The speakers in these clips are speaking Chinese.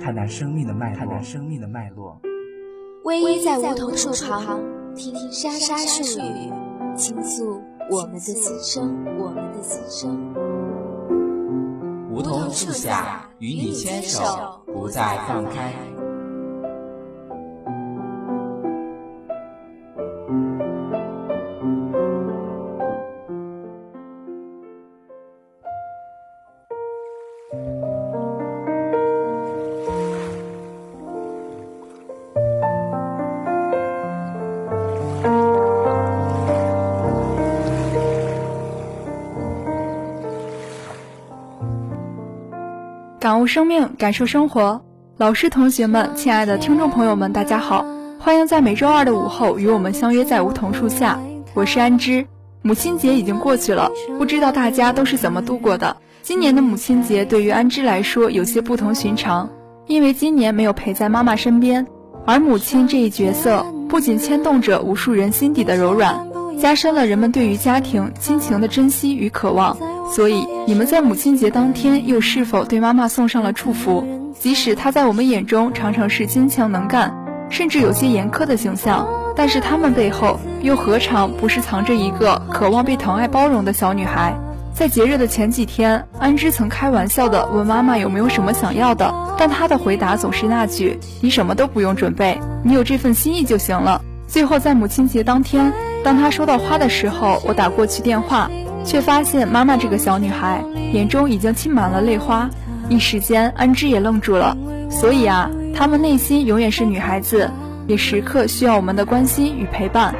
看那生命的脉，看那生命的脉络。偎依在梧桐树旁，听听沙沙树语，倾诉我们的心声，我们的心声。梧桐树下，与你牵手，不再放开。感悟生命，感受生活。老师、同学们，亲爱的听众朋友们，大家好，欢迎在每周二的午后与我们相约在梧桐树下。我是安之。母亲节已经过去了，不知道大家都是怎么度过的？今年的母亲节对于安之来说有些不同寻常，因为今年没有陪在妈妈身边，而母亲这一角色不仅牵动着无数人心底的柔软，加深了人们对于家庭亲情的珍惜与渴望。所以，你们在母亲节当天又是否对妈妈送上了祝福？即使她在我们眼中常常是坚强能干，甚至有些严苛的形象，但是他们背后又何尝不是藏着一个渴望被疼爱包容的小女孩？在节日的前几天，安之曾开玩笑地问妈妈有没有什么想要的，但她的回答总是那句：“你什么都不用准备，你有这份心意就行了。”最后，在母亲节当天，当她收到花的时候，我打过去电话。却发现妈妈这个小女孩眼中已经浸满了泪花，一时间安之也愣住了。所以啊，她们内心永远是女孩子，也时刻需要我们的关心与陪伴。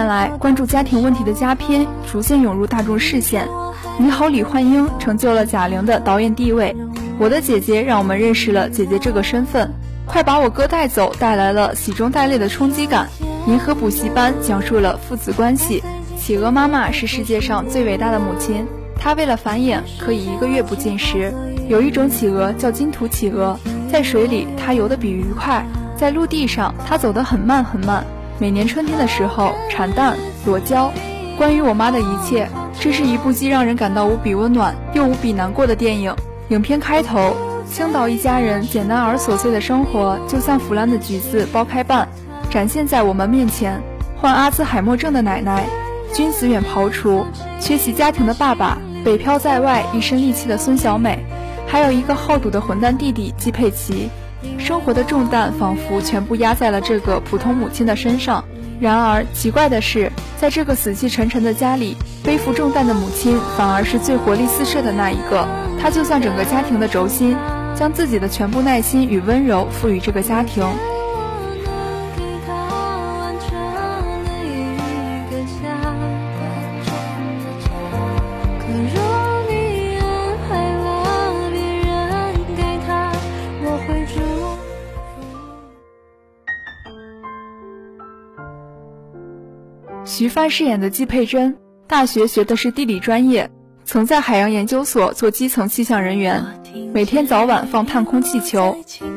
年来，关注家庭问题的佳片逐渐涌入大众视线。《你好，李焕英》成就了贾玲的导演地位，《我的姐姐》让我们认识了姐姐这个身份，《快把我哥带走》带来了喜中带泪的冲击感，《银河补习班》讲述了父子关系，《企鹅妈妈》是世界上最伟大的母亲，她为了繁衍可以一个月不进食。有一种企鹅叫金图企鹅，在水里它游得比鱼快，在陆地上它走得很慢很慢。每年春天的时候，产蛋裸交。关于我妈的一切，这是一部既让人感到无比温暖又无比难过的电影。影片开头，青岛一家人简单而琐碎的生活，就像腐烂的橘子剥开瓣，展现在我们面前。患阿兹海默症的奶奶，君子远庖厨，缺席家庭的爸爸，北漂在外一身戾气的孙小美，还有一个好赌的混蛋弟弟季佩奇。生活的重担仿佛全部压在了这个普通母亲的身上。然而奇怪的是，在这个死气沉沉的家里，背负重担的母亲反而是最活力四射的那一个。她就像整个家庭的轴心，将自己的全部耐心与温柔赋予这个家庭。徐帆饰演的季佩珍，大学学的是地理专业，曾在海洋研究所做基层气象人员，每天早晚放探空气球。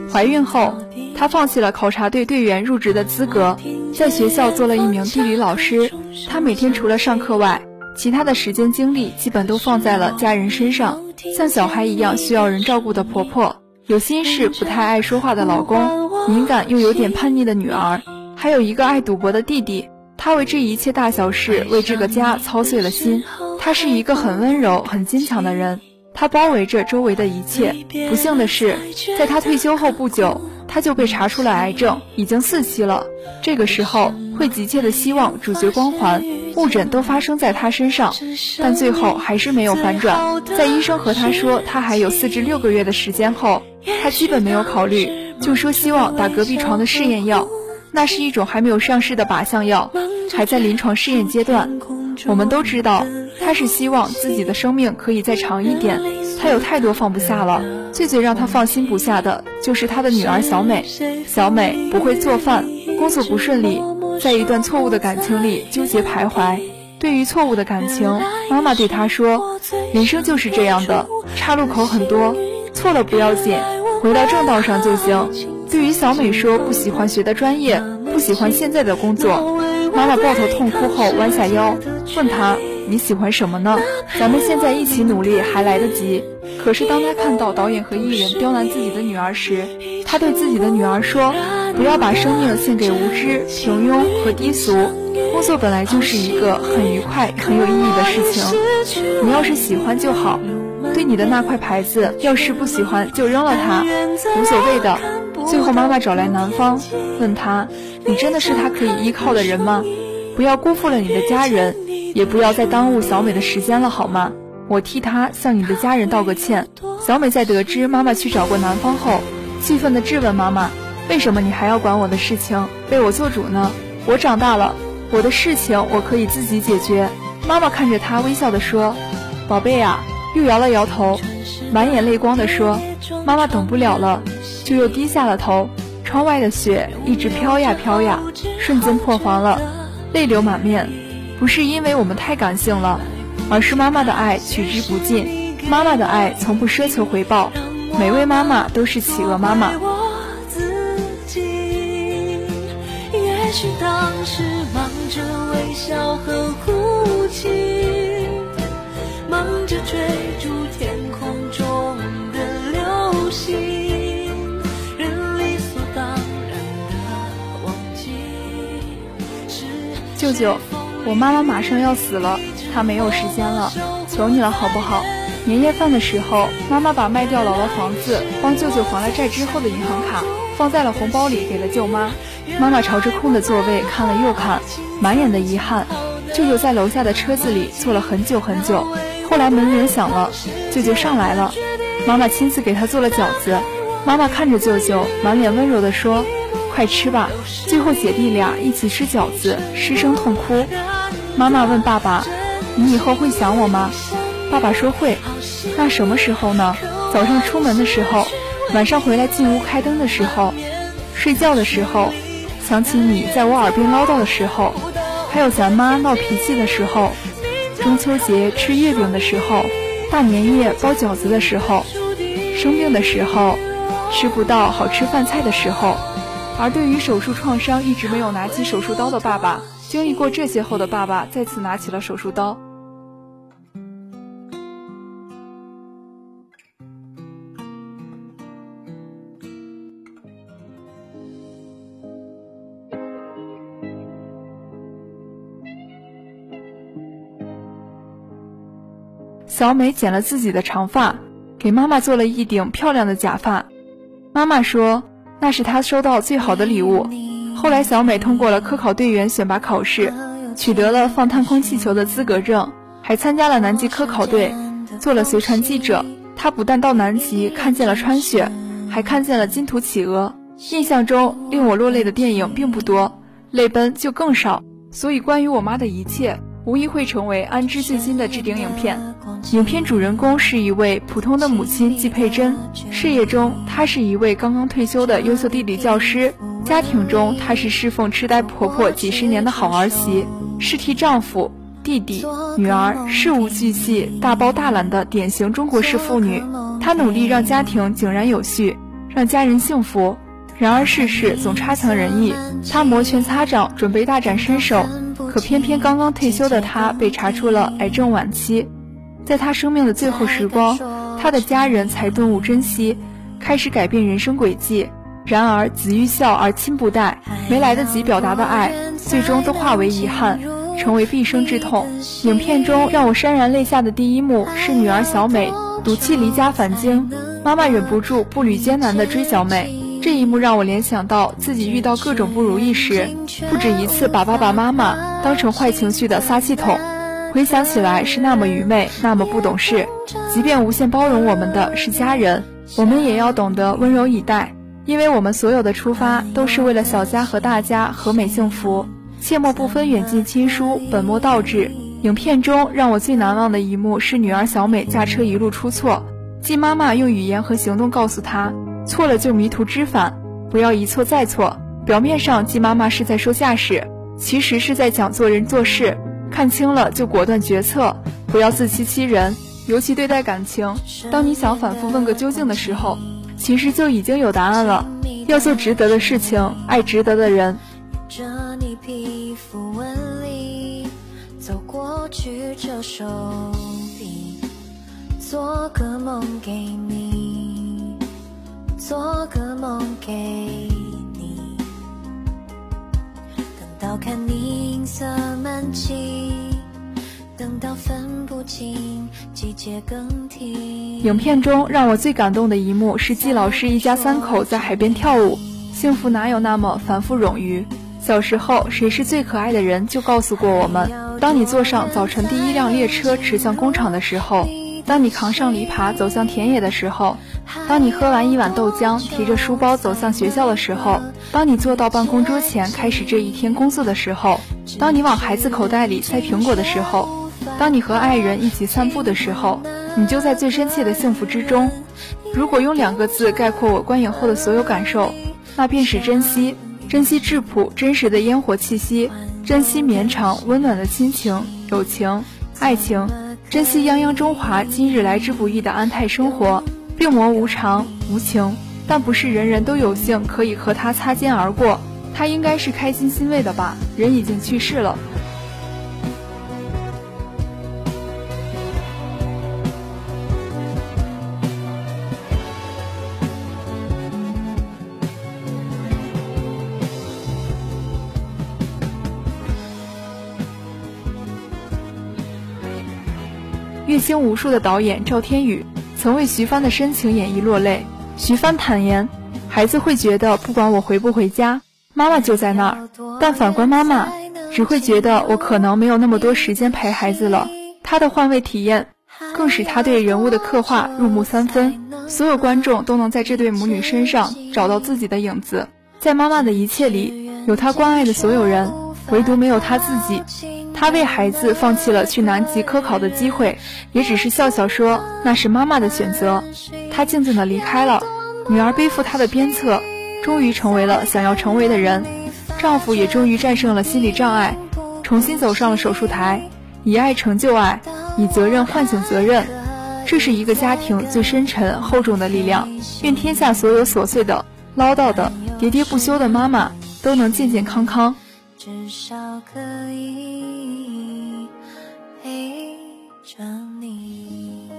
怀孕后，她放弃了考察队队员入职的资格，在学校做了一名地理老师。她每天除了上课外，其他的时间精力基本都放在了家人身上，像小孩一样需要人照顾的婆婆，有心事不太爱说话的老公，敏感又有点叛逆的女儿，还有一个爱赌博的弟弟。他为这一切大小事，为这个家操碎了心。他是一个很温柔、很坚强的人，他包围着周围的一切。不幸的是，在他退休后不久，他就被查出了癌症，已经四期了。这个时候，会急切的希望主角光环，误诊都发生在他身上，但最后还是没有反转。在医生和他说他还有四至六个月的时间后，他基本没有考虑，就说希望打隔壁床的试验药，那是一种还没有上市的靶向药，还在临床试验阶段。我们都知道，她是希望自己的生命可以再长一点。她有太多放不下了，最最让她放心不下的就是她的女儿小美。小美不会做饭，工作不顺利，在一段错误的感情里纠结徘徊。对于错误的感情，妈妈对她说：“人生就是这样的，岔路口很多，错了不要紧，回到正道上就行。”对于小美说不喜欢学的专业，不喜欢现在的工作，妈妈抱头痛哭后弯下腰，问她：“你喜欢什么呢？咱们现在一起努力还来得及。”可是当她看到导演和艺人刁难自己的女儿时，她对自己的女儿说：“不要把生命献给无知、平庸和低俗。工作本来就是一个很愉快、很有意义的事情。你要是喜欢就好。对你的那块牌子，要是不喜欢就扔了它，无所谓的。”最后，妈妈找来男方，问他：“你真的是他可以依靠的人吗？不要辜负了你的家人，也不要再耽误小美的时间了，好吗？我替她向你的家人道个歉。”小美在得知妈妈去找过男方后，气愤地质问妈妈：“为什么你还要管我的事情，为我做主呢？我长大了，我的事情我可以自己解决。”妈妈看着她微笑地说：“宝贝啊。”又摇了摇头，满眼泪光地说：“妈妈等不了了。”就又低下了头，窗外的雪一直飘呀飘呀，瞬间破防了，泪流满面。不是因为我们太感性了，而是妈妈的爱取之不尽，妈妈的爱从不奢求回报，每位妈妈都是企鹅妈妈。也许当时忙着微笑和哭泣，忙着追舅舅，我妈妈马上要死了，她没有时间了，求你了好不好？年夜饭的时候，妈妈把卖掉姥姥房子、帮舅舅还了债之后的银行卡放在了红包里，给了舅妈。妈妈朝着空的座位看了又看，满眼的遗憾。舅舅在楼下的车子里坐了很久很久，后来门铃响了，舅舅上来了，妈妈亲自给他做了饺子。妈妈看着舅舅，满脸温柔地说。快吃吧！最后姐弟俩一起吃饺子，失声痛哭。妈妈问爸爸：“你以后会想我吗？”爸爸说会。那什么时候呢？早上出门的时候，晚上回来进屋开灯的时候，睡觉的时候，想起你在我耳边唠叨的时候，还有咱妈闹脾气的时候，中秋节吃月饼的时候，大年夜包饺子的时候，生病的时候，吃不到好吃饭菜的时候。而对于手术创伤一直没有拿起手术刀的爸爸，经历过这些后的爸爸再次拿起了手术刀。小美剪了自己的长发，给妈妈做了一顶漂亮的假发。妈妈说。那是他收到最好的礼物。后来，小美通过了科考队员选拔考试，取得了放探空气球的资格证，还参加了南极科考队，做了随船记者。她不但到南极看见了穿雪，还看见了金土企鹅。印象中令我落泪的电影并不多，泪奔就更少。所以，关于我妈的一切，无疑会成为安之最新的置顶影片。影片主人公是一位普通的母亲季佩珍，事业中她是一位刚刚退休的优秀地理教师，家庭中她是侍奉痴呆婆婆几十年的好儿媳，是替丈夫、弟弟、女儿事无巨细、大包大揽的典型中国式妇女。她努力让家庭井然有序，让家人幸福。然而世事总差强人意，她摩拳擦掌准备大展身手，可偏偏刚刚退休的她被查出了癌症晚期。在他生命的最后时光，他的家人才顿悟珍惜，开始改变人生轨迹。然而子欲孝而亲不待，没来得及表达的爱，最终都化为遗憾，成为毕生之痛。影片中让我潸然泪下的第一幕是女儿小美赌气离家返京，妈妈忍不住步履艰难地追小美，这一幕让我联想到自己遇到各种不如意时，不止一次把爸爸妈妈当成坏情绪的撒气筒。回想起来是那么愚昧，那么不懂事。即便无限包容我们的是家人，我们也要懂得温柔以待，因为我们所有的出发都是为了小家和大家和美幸福。切莫不分远近亲疏，本末倒置。影片中让我最难忘的一幕是女儿小美驾车一路出错，季妈妈用语言和行动告诉她，错了就迷途知返，不要一错再错。表面上季妈妈是在说驾驶，其实是在讲做人做事，看清了就果断决策，不要自欺欺人。尤其对待感情，当你想反复问个究竟的时候，其实就已经有答案了。要做值得的事情，爱值得的人。去着手臂，做个梦给你，做个梦给你。等到看你银色满际，等到分不清季节更替。影片中让我最感动的一幕是季老师一家三口在海边跳舞，幸福哪有那么繁复冗余？小时候，谁是最可爱的人就告诉过我们：当你坐上早晨第一辆列车驶向工厂的时候，当你扛上篱笆走向田野的时候，当你喝完一碗豆浆提着书包走向学校的时候，当你坐到办公桌前开始这一天工作的时候，当你往孩子口袋里塞苹果的时候，当你和爱人一起散步的时候，你就在最深切的幸福之中。如果用两个字概括我观影后的所有感受，那便是珍惜。珍惜质朴真实的烟火气息，珍惜绵长温暖的亲情、友情、爱情，珍惜泱泱中华今日来之不易的安泰生活。病魔无常无情，但不是人人都有幸可以和他擦肩而过。他应该是开心欣慰的吧？人已经去世了。星无数的导演赵天宇曾为徐帆的深情演绎落泪。徐帆坦言，孩子会觉得不管我回不回家，妈妈就在那儿；但反观妈妈，只会觉得我可能没有那么多时间陪孩子了。他的换位体验，更使他对人物的刻画入木三分。所有观众都能在这对母女身上找到自己的影子，在妈妈的一切里，有她关爱的所有人，唯独没有她自己。他为孩子放弃了去南极科考的机会，也只是笑笑说那是妈妈的选择。他静静的离开了，女儿背负他的鞭策，终于成为了想要成为的人。丈夫也终于战胜了心理障碍，重新走上了手术台，以爱成就爱，以责任唤醒责任。这是一个家庭最深沉厚重的力量。愿天下所有琐碎的、唠叨的、喋喋不休的妈妈都能健健康康。至少可以陪着你。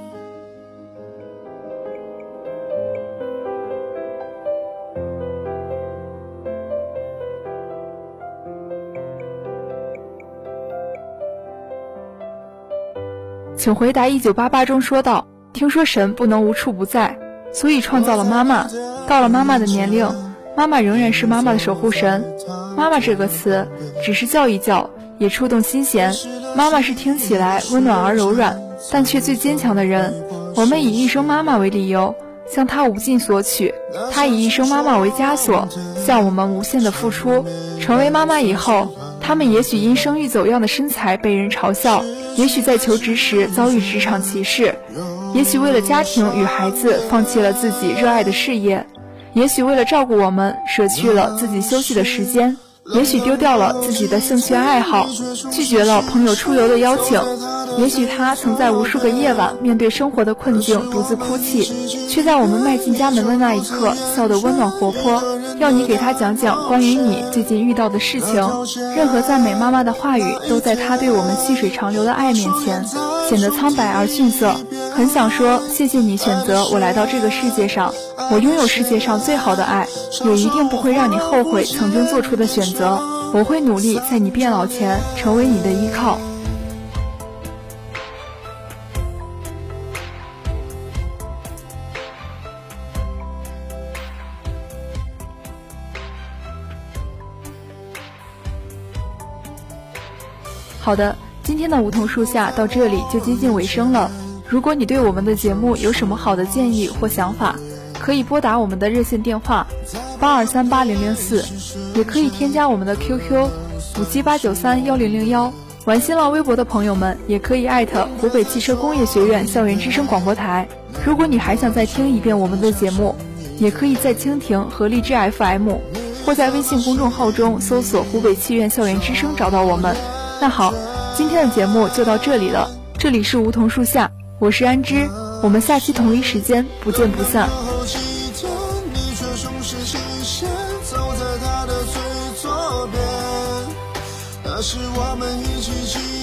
请回答一九八八中说道：“听说神不能无处不在，所以创造了妈妈。到了妈妈的年龄，妈妈仍然是妈妈的守护神。”妈妈这个词，只是叫一叫，也触动心弦。妈妈是听起来温暖而柔软，但却最坚强的人。我们以一声妈妈为理由，向她无尽索取；她以一声妈妈为枷锁，向我们无限的付出。成为妈妈以后，他们也许因生育走样的身材被人嘲笑，也许在求职时遭遇职场歧视，也许为了家庭与孩子放弃了自己热爱的事业，也许为了照顾我们舍去了自己休息的时间。也许丢掉了自己的兴趣爱好，拒绝了朋友出游的邀请。也许他曾在无数个夜晚面对生活的困境独自哭泣，却在我们迈进家门的那一刻笑得温暖活泼。要你给他讲讲关于你最近遇到的事情。任何赞美妈妈的话语，都在他对我们细水长流的爱面前显得苍白而逊色。很想说谢谢你选择我来到这个世界上我拥有世界上最好的爱也一定不会让你后悔曾经做出的选择我会努力在你变老前成为你的依靠。好的今天的梧桐树下到这里就接近尾声了。如果你对我们的节目有什么好的建议或想法，可以拨打我们的热线电话八二三八零零四，也可以添加我们的 QQ 五七八九三幺零零幺。玩新浪微博的朋友们也可以艾特湖北汽车工业学院校园之声广播台。如果你还想再听一遍我们的节目，也可以在蜻蜓和荔枝 FM，或在微信公众号中搜索“湖北汽院校园之声”找到我们。那好，今天的节目就到这里了。这里是梧桐树下，我是安之，我们下期同一时间不见不散。那是我们一起去。